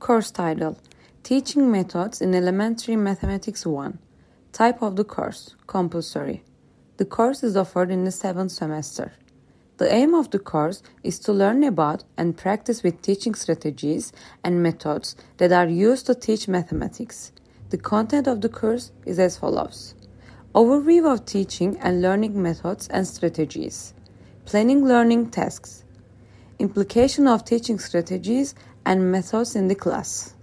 Course title Teaching Methods in Elementary Mathematics 1. Type of the course Compulsory. The course is offered in the seventh semester. The aim of the course is to learn about and practice with teaching strategies and methods that are used to teach mathematics. The content of the course is as follows Overview of teaching and learning methods and strategies, planning learning tasks, implication of teaching strategies and methods in the class.